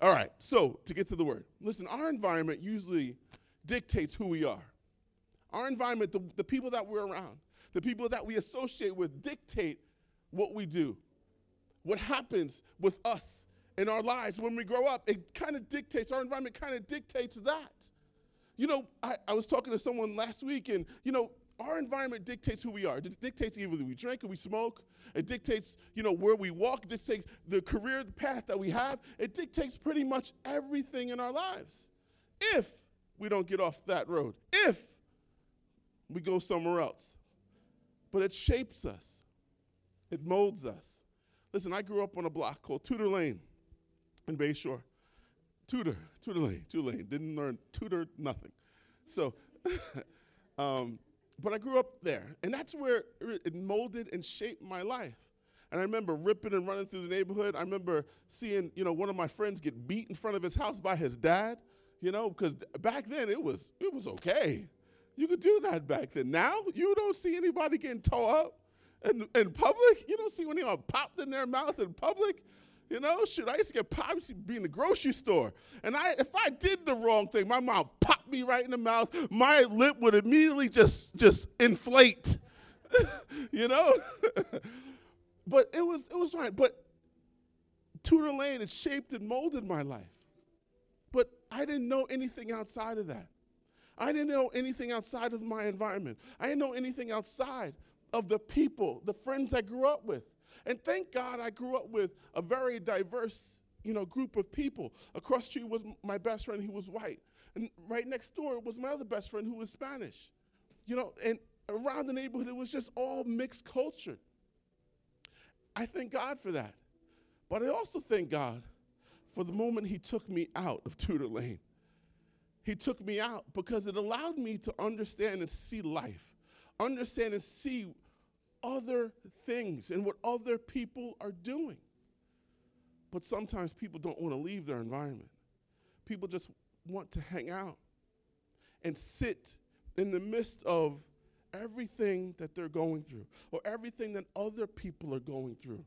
All right, so to get to the word, listen, our environment usually dictates who we are. Our environment, the, the people that we're around, the people that we associate with dictate what we do. What happens with us in our lives when we grow up, it kind of dictates, our environment kind of dictates that. You know, I, I was talking to someone last week, and, you know, our environment dictates who we are. It dictates either we drink or we smoke. It dictates, you know, where we walk. It dictates the career path that we have. It dictates pretty much everything in our lives. If we don't get off that road, if we go somewhere else. But it shapes us. It molds us. Listen, I grew up on a block called Tudor Lane in Bayshore. Tudor, Tudor Lane, Tudor Lane. Didn't learn Tudor, nothing. So, um, but I grew up there, and that's where it molded and shaped my life. And I remember ripping and running through the neighborhood. I remember seeing, you know, one of my friends get beat in front of his house by his dad, you know, because back then it was it was okay. You could do that back then. Now you don't see anybody getting tore up in, in public. You don't see anyone popped in their mouth in public. You know, shoot, I used to get popped, used to be in the grocery store. And I, if I did the wrong thing, my mom popped me right in the mouth. My lip would immediately just, just inflate. you know? but it was, it was fine. But Tudor Lane, it shaped and molded my life. But I didn't know anything outside of that. I didn't know anything outside of my environment. I didn't know anything outside of the people, the friends I grew up with. And thank God I grew up with a very diverse, you know, group of people. Across the street was my best friend who was white. And right next door was my other best friend who was Spanish. You know, and around the neighborhood it was just all mixed culture. I thank God for that. But I also thank God for the moment he took me out of Tudor Lane. He took me out because it allowed me to understand and see life, understand and see other things and what other people are doing. But sometimes people don't want to leave their environment. People just want to hang out and sit in the midst of everything that they're going through or everything that other people are going through.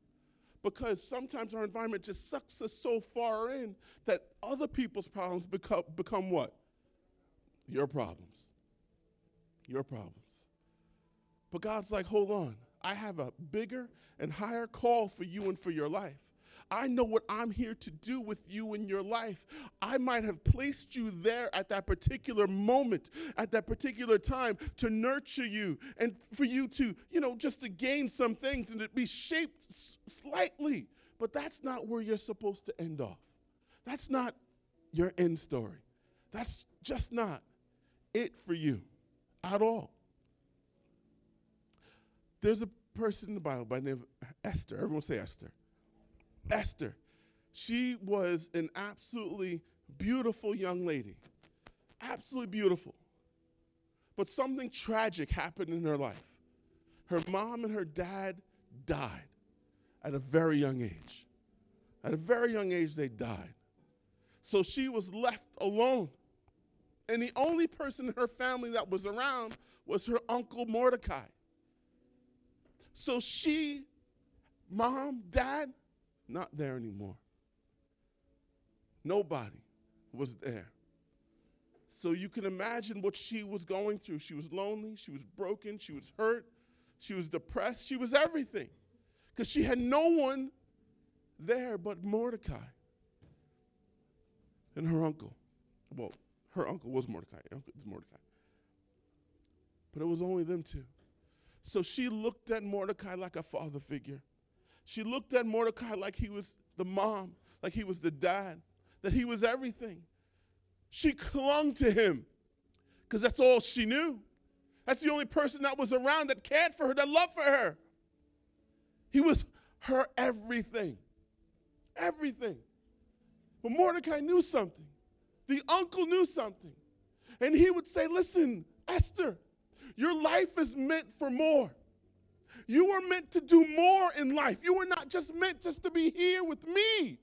Because sometimes our environment just sucks us so far in that other people's problems become, become what? Your problems. Your problems. But God's like, hold on. I have a bigger and higher call for you and for your life. I know what I'm here to do with you in your life. I might have placed you there at that particular moment, at that particular time to nurture you and for you to, you know, just to gain some things and to be shaped slightly. But that's not where you're supposed to end off. That's not your end story. That's just not it for you at all. There's a person in the Bible by the name of Esther. Everyone say Esther. Esther. She was an absolutely beautiful young lady. Absolutely beautiful. But something tragic happened in her life. Her mom and her dad died at a very young age. At a very young age, they died. So she was left alone. And the only person in her family that was around was her uncle Mordecai. So she, mom, dad, not there anymore. Nobody was there. So you can imagine what she was going through. She was lonely, she was broken, she was hurt, she was depressed, she was everything. Because she had no one there but Mordecai and her uncle. Well, her uncle was Mordecai. Uncle is Mordecai. But it was only them two. So she looked at Mordecai like a father figure. She looked at Mordecai like he was the mom, like he was the dad, that he was everything. She clung to him because that's all she knew. That's the only person that was around that cared for her, that loved for her. He was her everything. Everything. But Mordecai knew something. The uncle knew something. And he would say, Listen, Esther, your life is meant for more. You are meant to do more in life. You were not just meant just to be here with me.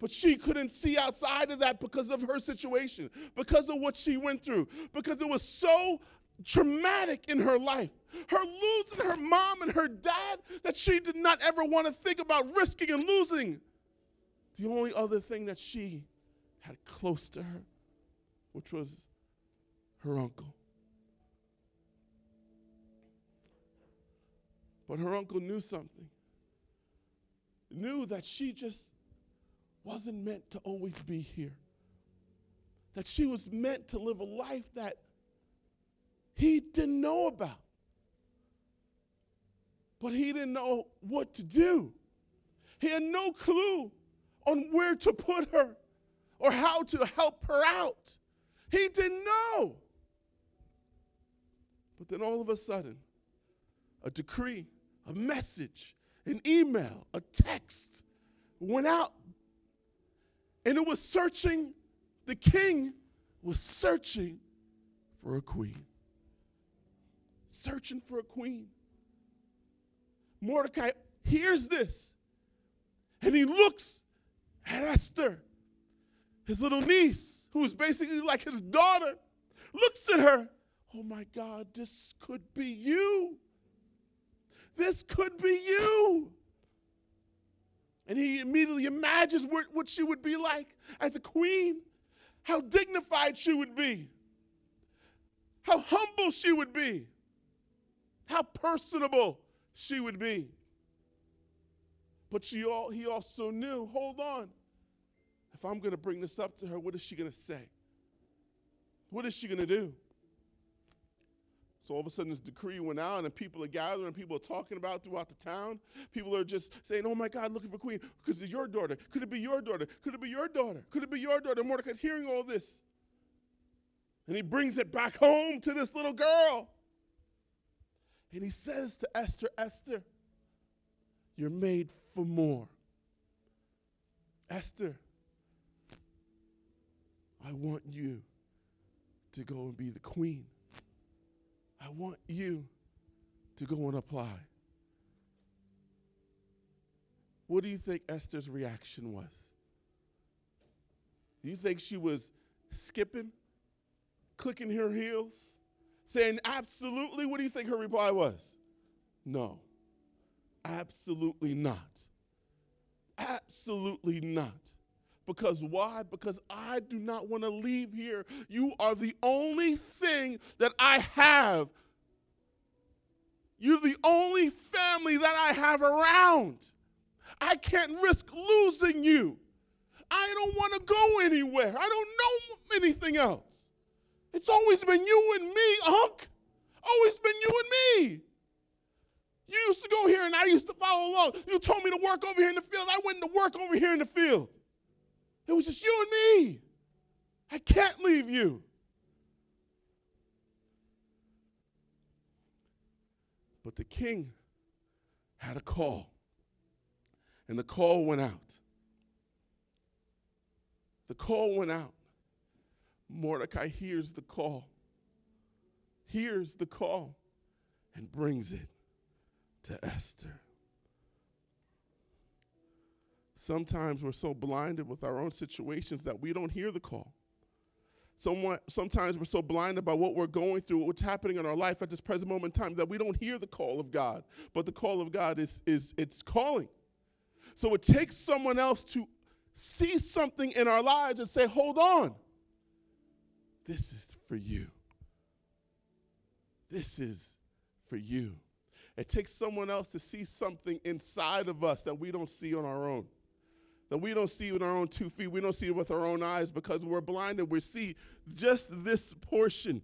But she couldn't see outside of that because of her situation, because of what she went through, because it was so traumatic in her life. Her losing her mom and her dad that she did not ever want to think about risking and losing the only other thing that she had close to her, which was her uncle. But her uncle knew something. Knew that she just wasn't meant to always be here. That she was meant to live a life that he didn't know about. But he didn't know what to do. He had no clue on where to put her or how to help her out. He didn't know. But then all of a sudden, a decree, a message, an email, a text went out. And it was searching, the king was searching for a queen. Searching for a queen. Mordecai hears this and he looks at Esther, his little niece, who is basically like his daughter, looks at her. Oh my God, this could be you. This could be you. And he immediately imagines what, she would be like as a queen, how dignified she would be, how humble she would be, how personable she would be. But she all, he also knew hold on, if I'm going to bring this up to her, what is she going to say? What is she going to do? So all of a sudden, this decree went out, and people are gathering, people are talking about throughout the town. People are just saying, "Oh my God, looking for queen because it's your daughter. Could it be your daughter? Could it be your daughter? Could it be your daughter?" Mordecai's hearing all this, and he brings it back home to this little girl, and he says to Esther, "Esther, you're made for more. Esther, I want you to go and be the queen." I want you to go and apply. What do you think Esther's reaction was? Do you think she was skipping, clicking her heels, saying absolutely? What do you think her reply was? No, absolutely not. Absolutely not. Because why? Because I do not want to leave here. You are the only thing that I have. You're the only family that I have around. I can't risk losing you. I don't want to go anywhere. I don't know anything else. It's always been you and me, Unc. Always been you and me. You used to go here and I used to follow along. You told me to work over here in the field. I went to work over here in the field. It was just you and me. I can't leave you. But the king had a call, and the call went out. The call went out. Mordecai hears the call, hears the call, and brings it to Esther. Sometimes we're so blinded with our own situations that we don't hear the call. Somewhat, sometimes we're so blinded by what we're going through, what's happening in our life at this present moment in time, that we don't hear the call of God. But the call of God is, is it's calling. So it takes someone else to see something in our lives and say, hold on, this is for you. This is for you. It takes someone else to see something inside of us that we don't see on our own that we don't see with our own two feet. We don't see it with our own eyes because we're blinded. We see just this portion.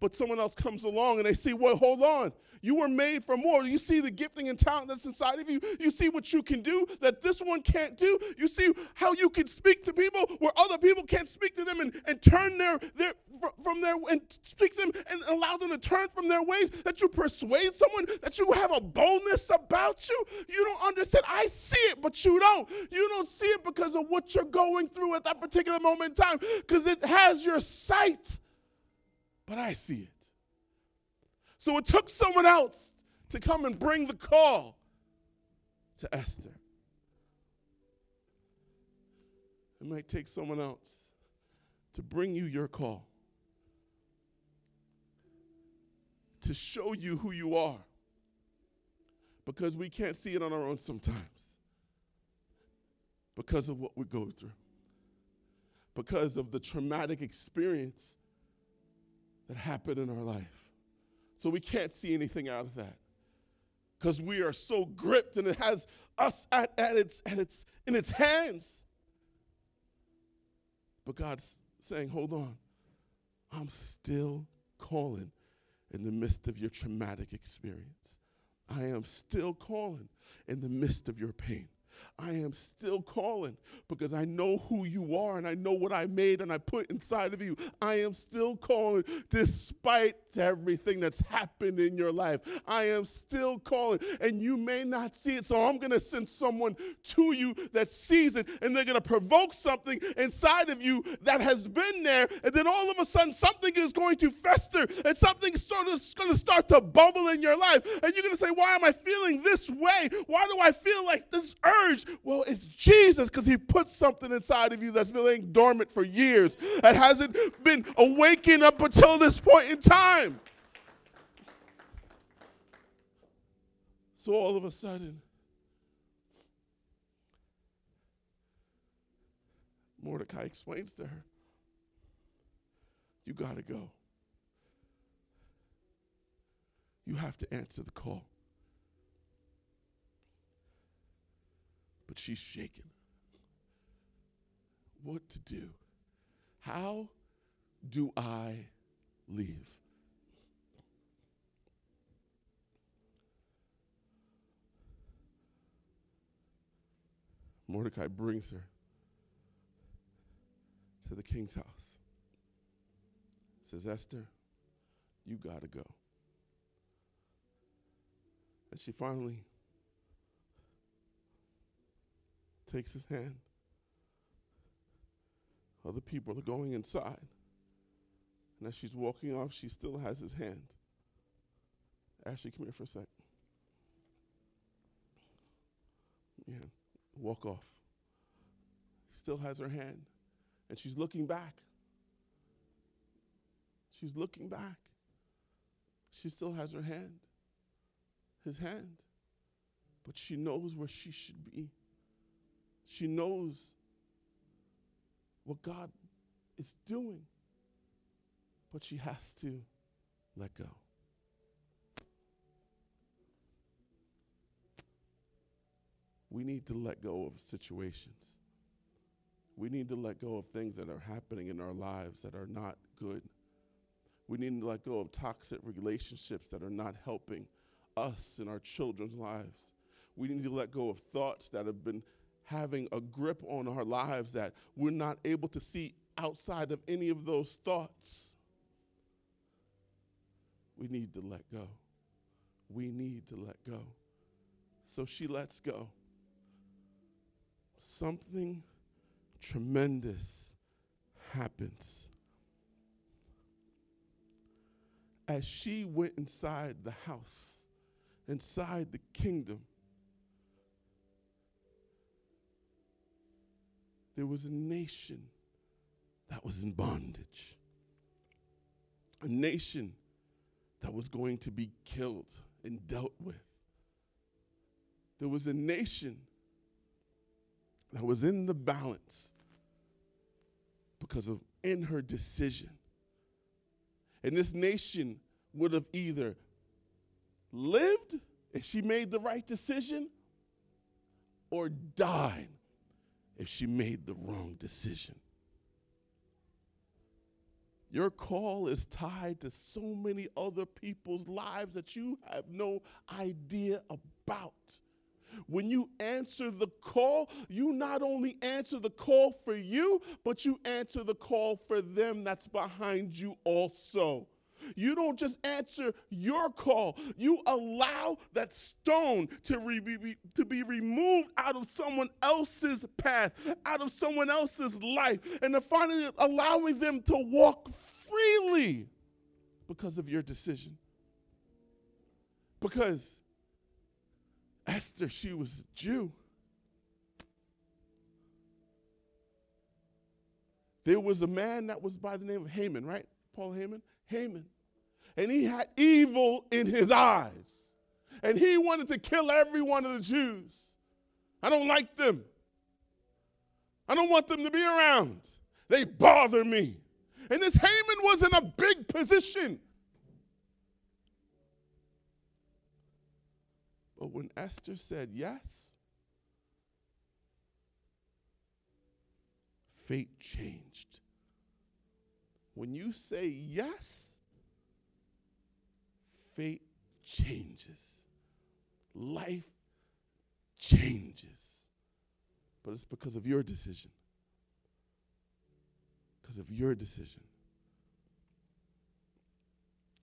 But someone else comes along and they see, well, hold on. You were made for more. You see the gifting and talent that's inside of you. You see what you can do that this one can't do. You see how you can speak to people where other people can't speak to them and, and turn their, their from their and speak to them and allow them to turn from their ways. That you persuade someone, that you have a boldness about you. You don't understand. I see it, but you don't. You don't see it because of what you're going through at that particular moment in time, because it has your sight. But I see it. So it took someone else to come and bring the call to Esther. It might take someone else to bring you your call, to show you who you are, because we can't see it on our own sometimes. because of what we go through, because of the traumatic experience that happened in our life. So we can't see anything out of that because we are so gripped and it has us at, at, its, at its, in its hands. But God's saying, hold on, I'm still calling in the midst of your traumatic experience. I am still calling in the midst of your pain. I am still calling because I know who you are and I know what I made and I put inside of you. I am still calling despite everything that's happened in your life. I am still calling and you may not see it. So I'm going to send someone to you that sees it and they're going to provoke something inside of you that has been there. And then all of a sudden something is going to fester and something's going to start to bubble in your life. And you're going to say, Why am I feeling this way? Why do I feel like this urge? Well, it's Jesus because he put something inside of you that's been laying dormant for years and hasn't been awakened up until this point in time. So all of a sudden, Mordecai explains to her, You got to go. You have to answer the call. But she's shaken. What to do? How do I leave? Mordecai brings her to the king's house. Says, Esther, you got to go. And she finally takes his hand. Other people are going inside. And as she's walking off, she still has his hand. Ashley, come here for a sec. Yeah, walk off. Still has her hand. And she's looking back. She's looking back. She still has her hand, his hand. But she knows where she should be. She knows what God is doing, but she has to let go. We need to let go of situations. We need to let go of things that are happening in our lives that are not good. We need to let go of toxic relationships that are not helping us and our children's lives. We need to let go of thoughts that have been having a grip on our lives that we're not able to see outside of any of those thoughts. We need to let go. We need to let go. So she lets go. Something tremendous happens. As she went inside the house, inside the kingdom, there was a nation that was in bondage, a nation that was going to be killed and dealt with. There was a nation that was in the balance because of in her decision. And this nation would have either lived if she made the right decision or died if she made the wrong decision. Your call is tied to so many other people's lives that you have no idea about. When you answer the call, you not only answer the call for you, but you answer the call for them that's behind you also. You don't just answer your call. You allow that stone to, re- be, to be removed out of someone else's path, out of someone else's life, and to finally allowing them to walk freely because of your decision. Because Esther, she was a Jew. There was a man that was by the name of Haman, right? Paul Haman? Haman and he had evil in his eyes. And he wanted to kill every one of the Jews. I don't like them. I don't want them to be around. They bother me. And this Haman was in a big position. But when Esther said yes, fate changed. When you say yes, fate changes. Life changes. But it's because of your decision. Because of your decision.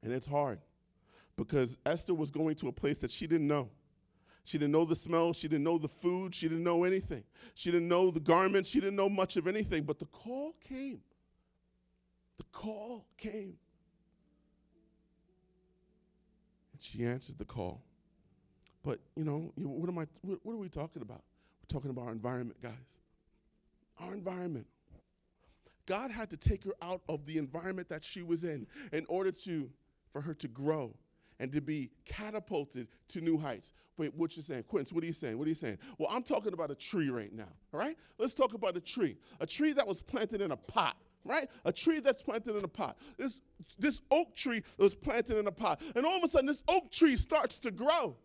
And it's hard because Esther was going to a place that she didn't know. She didn't know the smell. She didn't know the food. She didn't know anything. She didn't know the garments. She didn't know much of anything. But the call came. The call came. And she answered the call. But, you know, what, am I, what, what are we talking about? We're talking about our environment, guys. Our environment. God had to take her out of the environment that she was in in order to, for her to grow and to be catapulted to new heights. Wait, what you saying? Quince, what are you saying? What are you saying? Well, I'm talking about a tree right now, all right? Let's talk about a tree. A tree that was planted in a pot, right? A tree that's planted in a pot. This, this oak tree was planted in a pot. And all of a sudden, this oak tree starts to grow.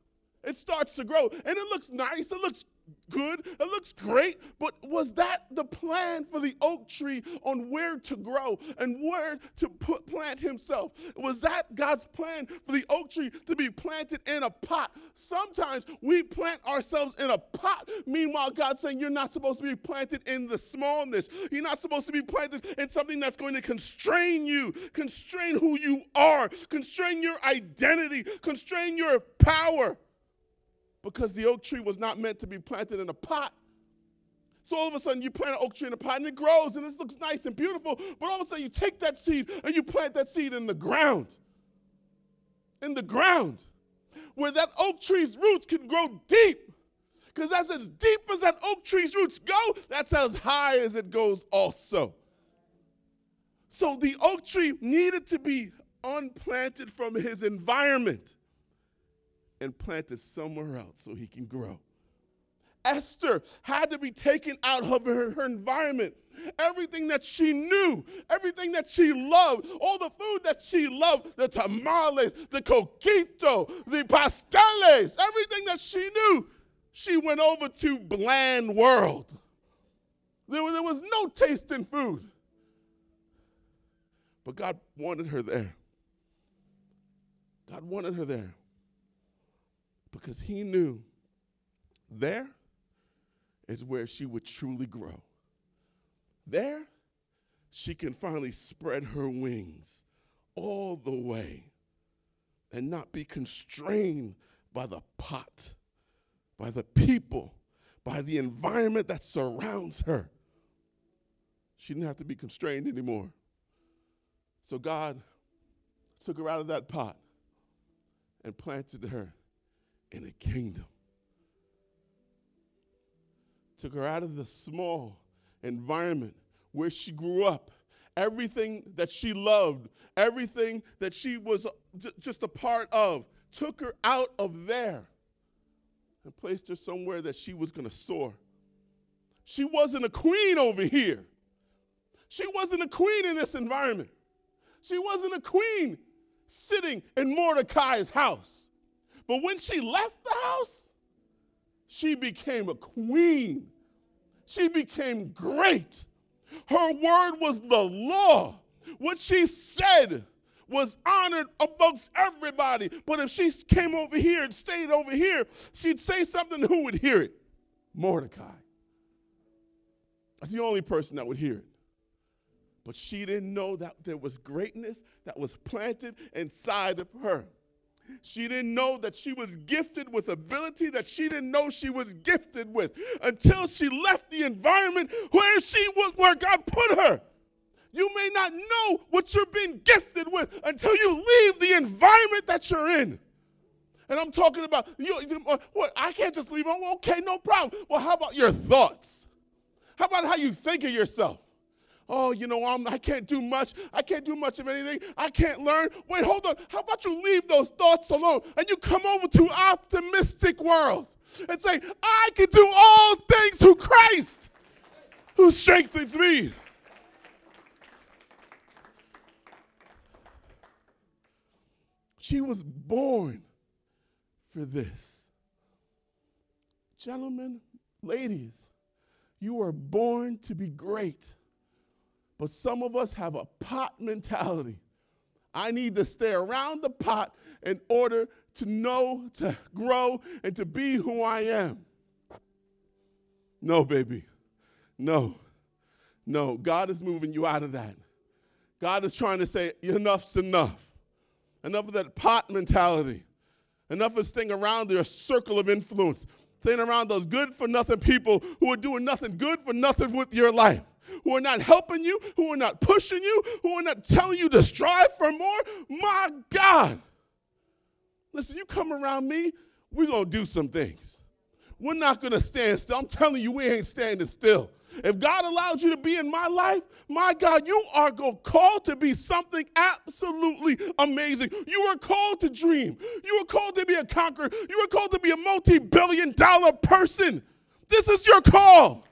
It starts to grow. And it looks nice. It looks good. It looks great. But was that the plan for the oak tree on where to grow and where to put, plant himself? Was that God's plan for the oak tree to be planted in a pot? Sometimes we plant ourselves in a pot. Meanwhile, God's saying you're not supposed to be planted in the smallness. You're not supposed to be planted in something that's going to constrain you, constrain who you are, constrain your identity, constrain your power because the oak tree was not meant to be planted in a pot. So all of a sudden you plant an oak tree in a pot and it grows and it looks nice and beautiful. But all of a sudden you take that seed and you plant that seed in the ground. In the ground. Where that oak tree's roots can grow deep. Because that's as deep as that oak tree's roots go, that's as high as it goes also. So the oak tree needed to be unplanted from his environment and planted somewhere else so he can grow. Esther had to be taken out of her, her, environment. Everything that she knew, everything that she loved, all the food that she loved, the tamales, the coquito, the pasteles, everything that she knew, she went over to bland world. There, there was no taste in food. But God wanted her there. God wanted her there because he knew there is where she would truly grow. There, she can finally spread her wings all the way and not be constrained by the pot, by the people, by the environment that surrounds her. She didn't have to be constrained anymore. So God took her out of that pot and planted her in a kingdom. Took her out of the small environment where she grew up. Everything that she loved, everything that she was just a part of, took her out of there and placed her somewhere that she was going to soar. She wasn't a queen over here. She wasn't a queen in this environment. She wasn't a queen sitting in Mordecai's house. But when she left the house, she became a queen. She became great. Her word was the law. What she said was honored amongst everybody. But if she came over here and stayed over here, she'd say something, who would hear it? Mordecai. That's the only person that would hear it. But she didn't know that there was greatness that was planted inside of her. She didn't know that she was gifted with ability that she didn't know she was gifted with until she left the environment where she was, where God put her. You may not know what you're being gifted with until you leave the environment that you're in. And I'm talking about you. Uh, what? I can't just leave. Okay, no problem. Well, how about your thoughts? How about how you think of yourself? Oh, you know, I'm, I can't do much. I can't do much of anything. I can't learn. Wait, hold on. How about you leave those thoughts alone and you come over to optimistic world and say, I can do all things through Christ. who strengthens me. She was born for this. Gentlemen, ladies, you were born to be great. But some of us have a pot mentality. I need to stay around the pot in order to know, to grow, and to be who I am. No, baby. No. No. God is moving you out of that. God is trying to say, enough's enough. Enough of that pot mentality. Enough of staying around your circle of influence. Staying around those good for nothing people who are doing nothing good for nothing with your life who are not helping you, who are not pushing you, who are not telling you to strive for more. My God. Listen, you come around me, we're going to do some things. We're not going to stand still. I'm telling you, we ain't standing still. If God allowed you to be in my life, my God, you are called to be something absolutely amazing. You are called to dream. You are called to be a conqueror. You are called to be a multi billion dollar person. This is your call.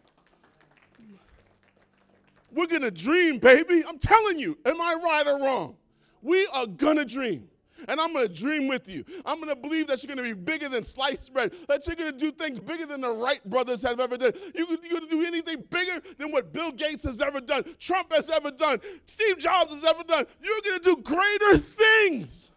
We're going to dream, baby. I'm telling you. Am I right or wrong? We are going to dream. And I'm going to dream with you. I'm going to believe that you're going to be bigger than sliced bread, that you're going to do things bigger than the Wright brothers have ever done. You're going to do anything bigger than what Bill Gates has ever done, Trump has ever done, Steve Jobs has ever done. You're going to do greater things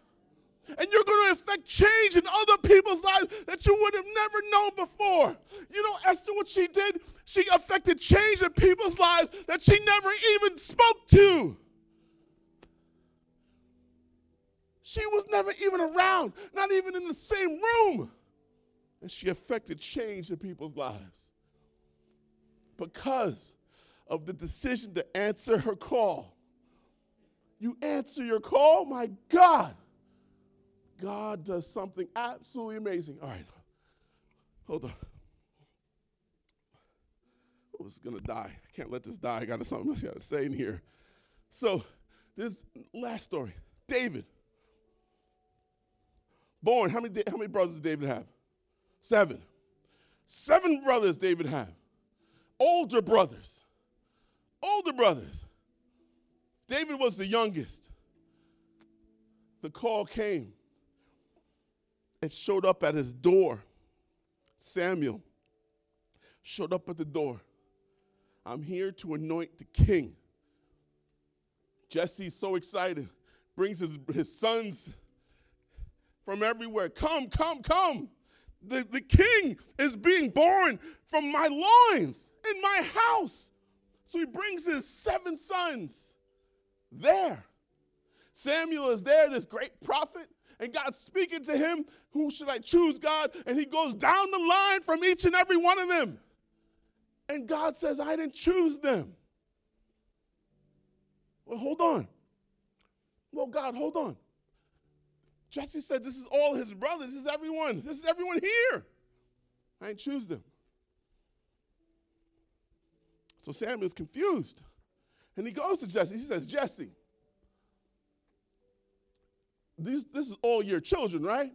and you're going to affect change in other people's lives that you would have never known before. You know, Esther, what she did, she affected change in people's lives that she never even spoke to. She was never even around, not even in the same room. And she affected change in people's lives because of the decision to answer her call. You answer your call, my God God does something absolutely amazing. All right, hold on. Oh, I was gonna die. I can't let this die. I got something else I gotta say in here. So, this last story David. Born, how many, how many brothers did David have? Seven. Seven brothers David had. Older brothers. Older brothers. David was the youngest. The call came it showed up at his door. Samuel showed up at the door. I'm here to anoint the king. Jesse's so excited, brings his, his sons from everywhere. Come, come, come. The, the king is being born from my loins in my house. So he brings his seven sons there. Samuel is there, this great prophet and God's speaking to him, who should I choose, God? And he goes down the line from each and every one of them. And God says, I didn't choose them. Well, hold on. Well, God, hold on. Jesse said, This is all his brothers. This is everyone. This is everyone here. I didn't choose them. So Samuel's confused. And he goes to Jesse. He says, Jesse, these, this is all your children, right?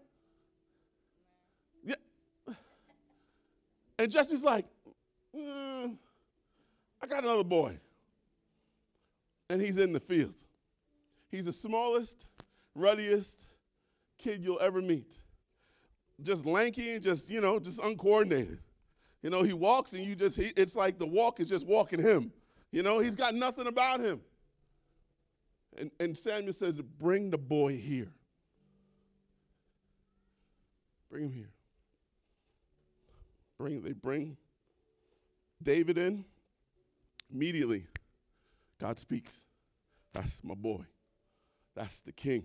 Yeah. And Jesse's like, mm, I got another boy. And he's in the field. He's the smallest, ruddiest kid you'll ever meet. Just lanky and just, you know, just uncoordinated. You know, he walks and you just, he, it's like the walk is just walking him. You know, he's got nothing about him. And, and Samuel says, Bring the boy here. Bring him here. Bring, they bring David in. Immediately, God speaks. That's my boy. That's the king.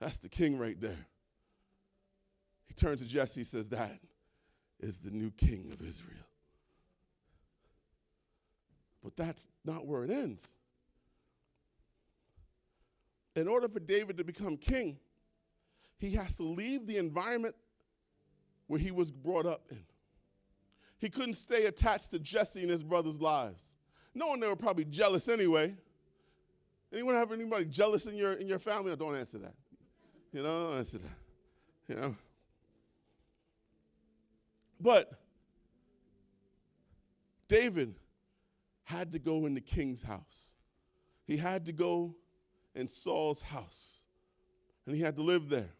That's the king right there. He turns to Jesse, he says, That is the new king of Israel. But that's not where it ends in order for David to become king, he has to leave the environment where he was brought up in. He couldn't stay attached to Jesse and his brothers' lives. Knowing they were probably jealous anyway. Anyone have anybody jealous in your in your family? Or don't answer that. You know, don't answer that. You know. But David had to go in the king's house. He had to go in Saul's house, and he had to live there.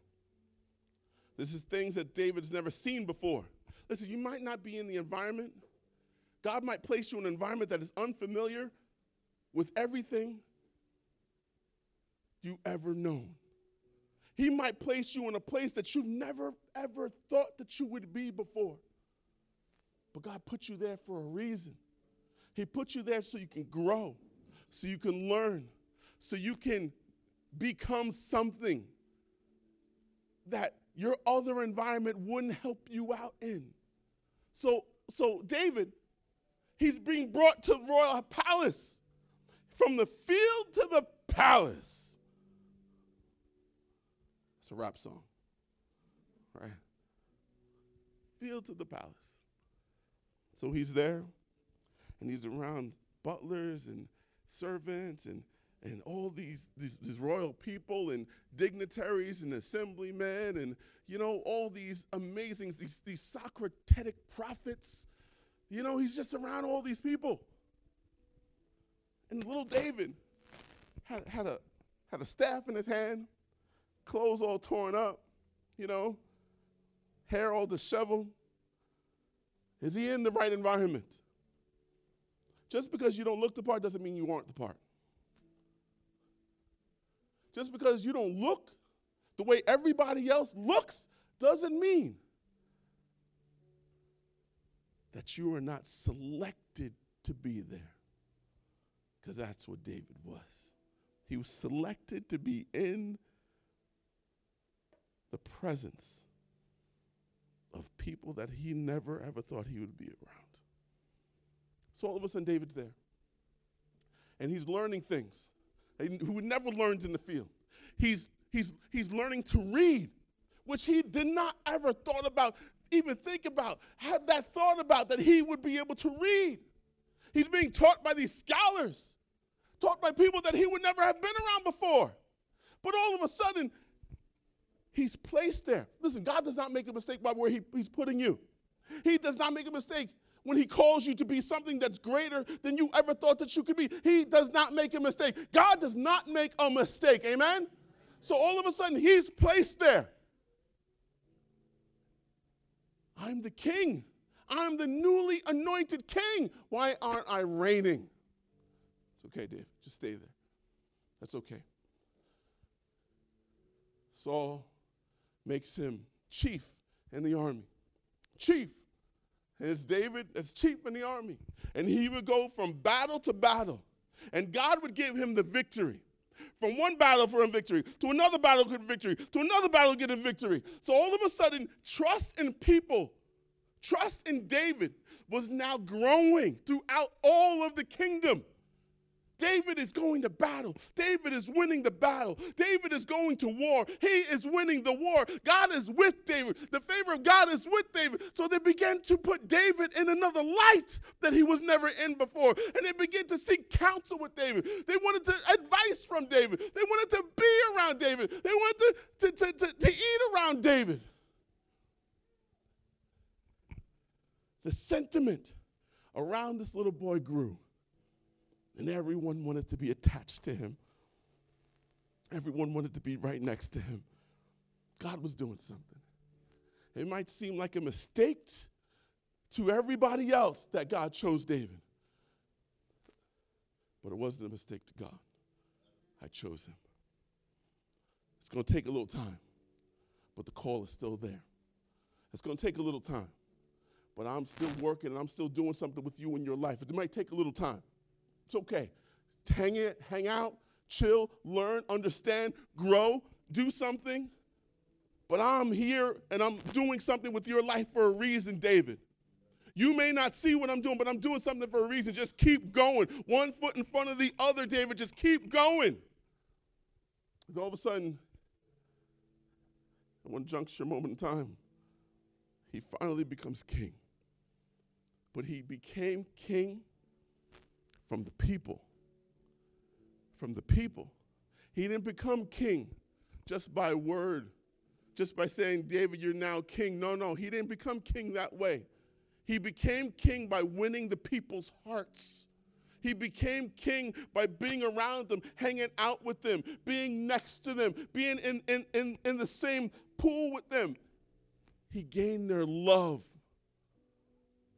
This is things that David's never seen before. Listen, you might not be in the environment. God might place you in an environment that is unfamiliar with everything you ever known. He might place you in a place that you've never, ever thought that you would be before. But God put you there for a reason. He put you there so you can grow, so you can learn, so you can become something that your other environment wouldn't help you out in. So, so David, he's being brought to royal palace, from the field to the palace. It's a rap song, right? Field to the palace. So he's there, and he's around butlers and servants and and all these, these, these royal people and dignitaries and assemblymen and you know all these amazing these, these socratic prophets. You know he's just around all these people. And little david had, had a had a staff in his hand clothes all torn up you know hair all disheveled. Is he in the right environment? Just because you don't look the part doesn't mean you aren't the part just because you don't look the way everybody else looks doesn't mean that you are not selected to be there. Because that's what David was. He was selected to be in the presence of people that he never ever thought he would be around. So all of a sudden, David's there. And he's learning things who never learned in the field. He's, he's, he's learning to read, which he did not ever thought about, even think about, had that thought about that he would be able to read. He's being taught by these scholars, taught by people that he would never have been around before. But all of a sudden, he's placed there. Listen, God does not make a mistake by where he, he's putting you. He does not make a mistake when he calls you to be something that's greater than you ever thought that you could be. He does not make a mistake. God does not make a mistake. Amen? So all of a sudden, he's placed there. I'm the king. I'm the newly anointed king. Why aren't I reigning? It's okay, Dave. Just stay there. That's okay. Saul makes him chief in the army. Chief. It's David as chief in the army. And he would go from battle to battle. And God would give him the victory. From one battle for a victory to another battle get victory to another battle get a victory. So all of a sudden, trust in people, trust in David was now growing throughout all of the kingdom. David is going to battle. David is winning the battle. David is going to war. He is winning the war. God is with David. The favor of God is with David. So they began to put David in another light that he was never in before. And they began to seek counsel with David. They wanted to advice from David. They wanted to be around David. They wanted to, to, to, to, to eat around David. The sentiment around this little boy grew and everyone wanted to be attached to him. Everyone wanted to be right next to him. God was doing something. It might seem like a mistake to everybody else that God chose David, but it wasn't a mistake to God. I chose him. It's going to take a little time, but the call is still there. It's going to take a little time, but I'm still working and I'm still doing something with you in your life. It might take a little time. It's okay. Hang it, hang out, chill, learn, understand, grow, do something. But I'm here and I'm doing something with your life for a reason, David. You may not see what I'm doing, but I'm doing something for a reason. Just keep going. One foot in front of the other, David. Just keep going. And all of a sudden, at one juncture, moment in time, he finally becomes king. But he became king from the people. From the people. He didn't become king just by word, just by saying, David, you're now king. No, no, he didn't become king that way. He became king by winning the people's hearts. He became king by being around them, hanging out with them, being next to them, being in, in, in, in the same pool with them. He gained their love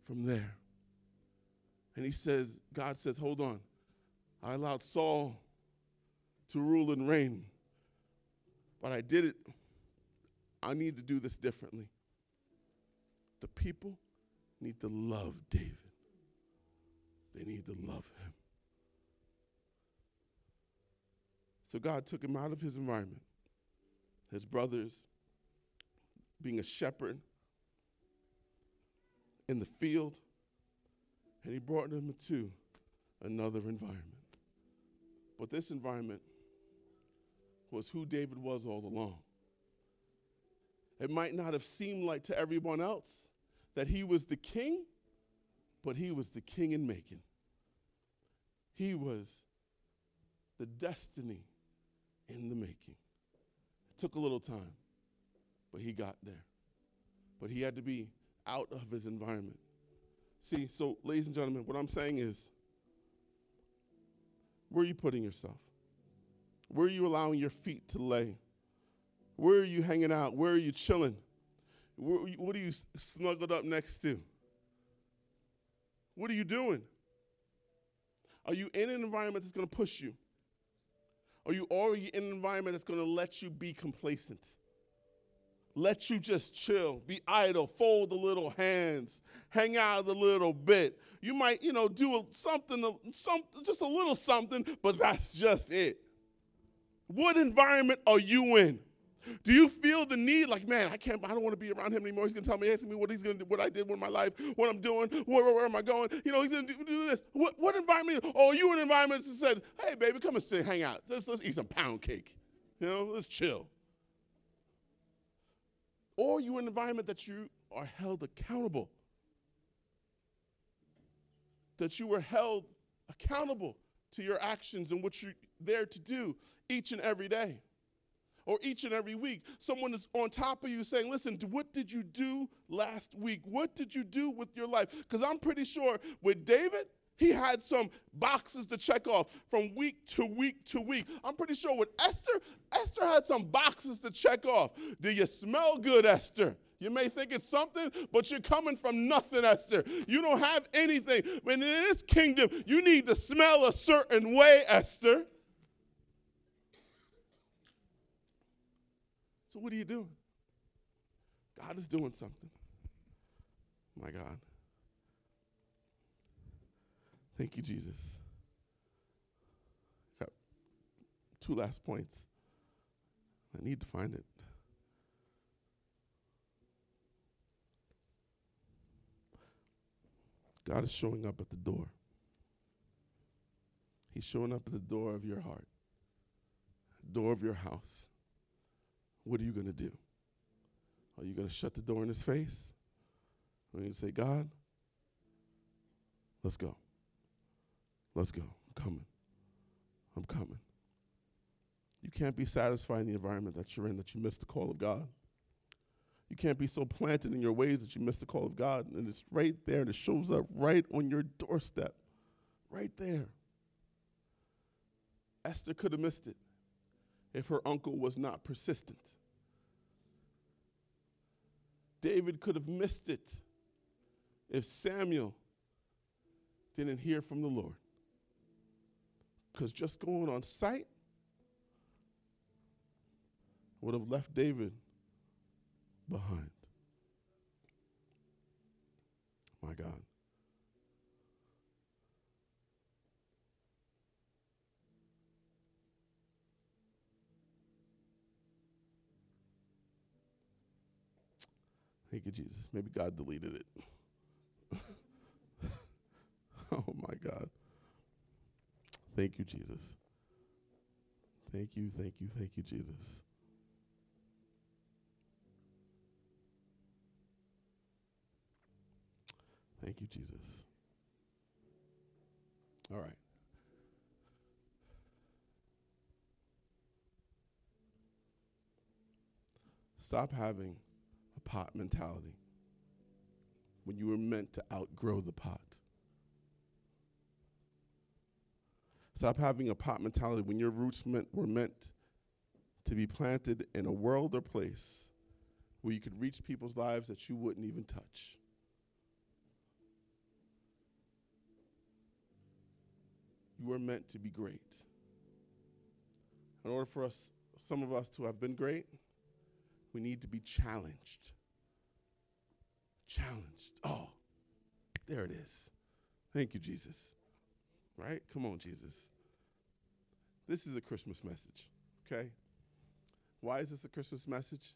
from there. And he says, God says, hold on. I allowed Saul to rule and reign, but I did it. I need to do this differently. The people need to love David. They need to love him. So God took him out of his environment, his brothers, being a shepherd in the field, and he brought him into another environment. But this environment was who David was all along. It might not have seemed like to everyone else that he was the king, but he was the king in making. He was the destiny in the making. It took a little time, but he got there. But he had to be out of his environment. See, so, ladies and gentlemen, what I'm saying is where are you putting yourself? Where are you allowing your feet to lay? Where are you hanging out? Where are you chilling? Where, what are you snuggled up next to? What are you doing? Are you in an environment that's going to push you? Are you already in an environment that's going to let you be complacent? Let you just chill, be idle, fold the little hands, hang out a little bit. You might, you know, do something, some, just a little something, but that's just it. What environment are you in? Do you feel the need, like, man, I can't, I don't want to be around him anymore. He's gonna tell me, asking me what he's gonna do, what I did with my life, what I'm doing, where, where, where am I going? You know, he's gonna do, do this. What, what environment? Oh, you in an environment that says, hey, baby, come and sit, hang out. Let's, let's eat some pound cake. You know, let's chill. Or you in an environment that you are held accountable. That you were held accountable to your actions and what you're there to do each and every day or each and every week. Someone is on top of you saying, Listen, what did you do last week? What did you do with your life? Because I'm pretty sure with David, he had some boxes to check off from week to week to week. I'm pretty sure with Esther, Esther had some boxes to check off. Do you smell good, Esther? You may think it's something, but you're coming from nothing, Esther. You don't have anything. And in this kingdom, you need to smell a certain way, Esther. So, what are you doing? God is doing something. My God. Thank you, Jesus. Got two last points. I need to find it. God is showing up at the door. He's showing up at the door of your heart, door of your house. What are you going to do? Are you going to shut the door in his face? Are you going to say, God, let's go? Let's go. I'm coming. I'm coming. You can't be satisfied in the environment that you're in that you miss the call of God. You can't be so planted in your ways that you miss the call of God. And it's right there and it shows up right on your doorstep. Right there. Esther could have missed it if her uncle was not persistent. David could have missed it if Samuel didn't hear from the Lord. Because just going on sight would have left David behind. My God. Thank you, Jesus. Maybe God deleted it. oh my God. Thank you, Jesus. Thank you, thank you, thank you, Jesus. Thank you, Jesus. All right. Stop having a pot mentality when you were meant to outgrow the pot. Stop having a pot mentality when your roots meant, were meant to be planted in a world or place where you could reach people's lives that you wouldn't even touch. You were meant to be great. In order for us, some of us to have been great, we need to be challenged. Challenged. Oh, there it is. Thank you, Jesus. Right? Come on, Jesus. This is a Christmas message, okay? Why is this a Christmas message?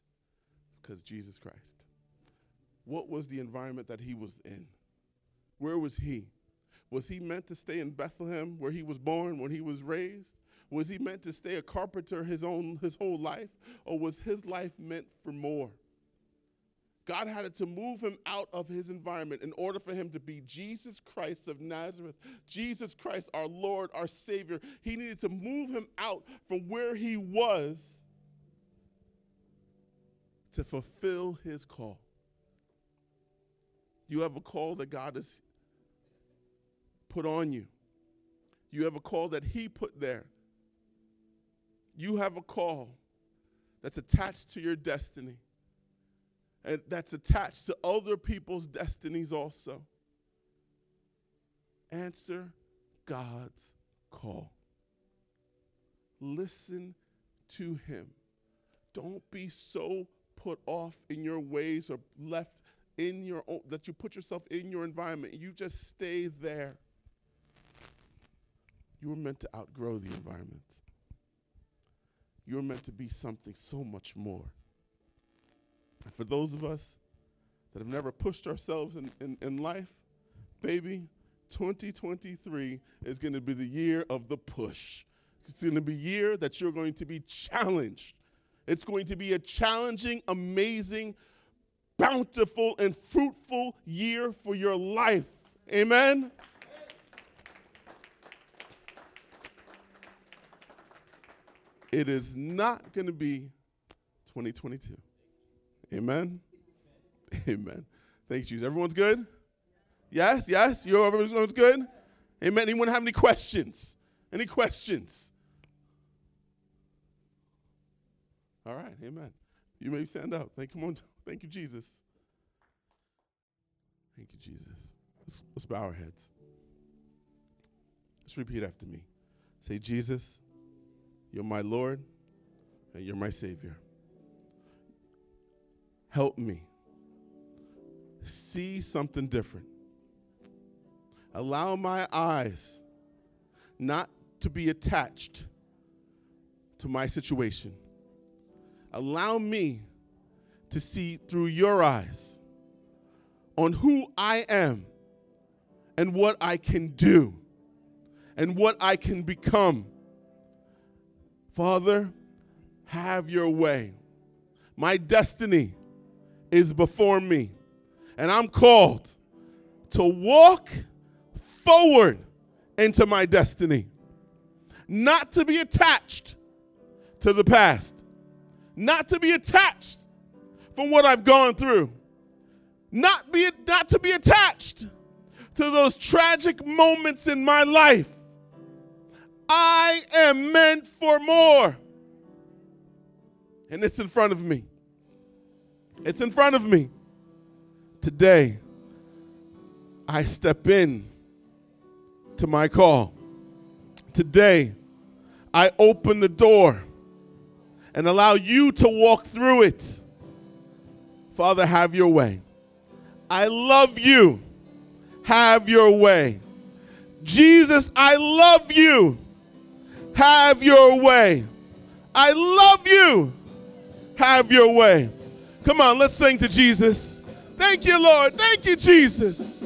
Because Jesus Christ. What was the environment that he was in? Where was he? Was he meant to stay in Bethlehem where he was born, when he was raised? Was he meant to stay a carpenter his own his whole life? Or was his life meant for more? God had to move him out of his environment in order for him to be Jesus Christ of Nazareth, Jesus Christ, our Lord, our Savior. He needed to move him out from where he was to fulfill his call. You have a call that God has put on you, you have a call that he put there. You have a call that's attached to your destiny and that's attached to other people's destinies also. Answer God's call. Listen to Him. Don't be so put off in your ways or left in your own, that you put yourself in your environment. You just stay there. You were meant to outgrow the environment. You were meant to be something so much more. For those of us that have never pushed ourselves in, in, in life, baby, 2023 is going to be the year of the push. It's going to be a year that you're going to be challenged. It's going to be a challenging, amazing, bountiful, and fruitful year for your life. Amen? It is not going to be 2022. Amen. Amen. Thanks, Jesus. Everyone's good? Yes, yes. You everyone's good? Amen. Anyone have any questions? Any questions? All right, amen. You may stand up. Thank come on. Thank you, Jesus. Thank you, Jesus. Let's, let's bow our heads. Let's repeat after me. Say, Jesus, you're my Lord and you're my Savior help me see something different. Allow my eyes not to be attached to my situation. Allow me to see through your eyes on who I am and what I can do and what I can become. Father, have your way. My destiny is before me. And I'm called to walk forward into my destiny, not to be attached to the past, not to be attached from what I've gone through, not, be, not to be attached to those tragic moments in my life. I am meant for more. And it's in front of me. It's in front of me. Today, I step in to my call. Today, I open the door and allow you to walk through it. Father, have your way. I love you. Have your way. Jesus, I love you. Have your way. I love you. Have your way. Come on, let's sing to Jesus. Thank you, Lord. Thank you, Jesus.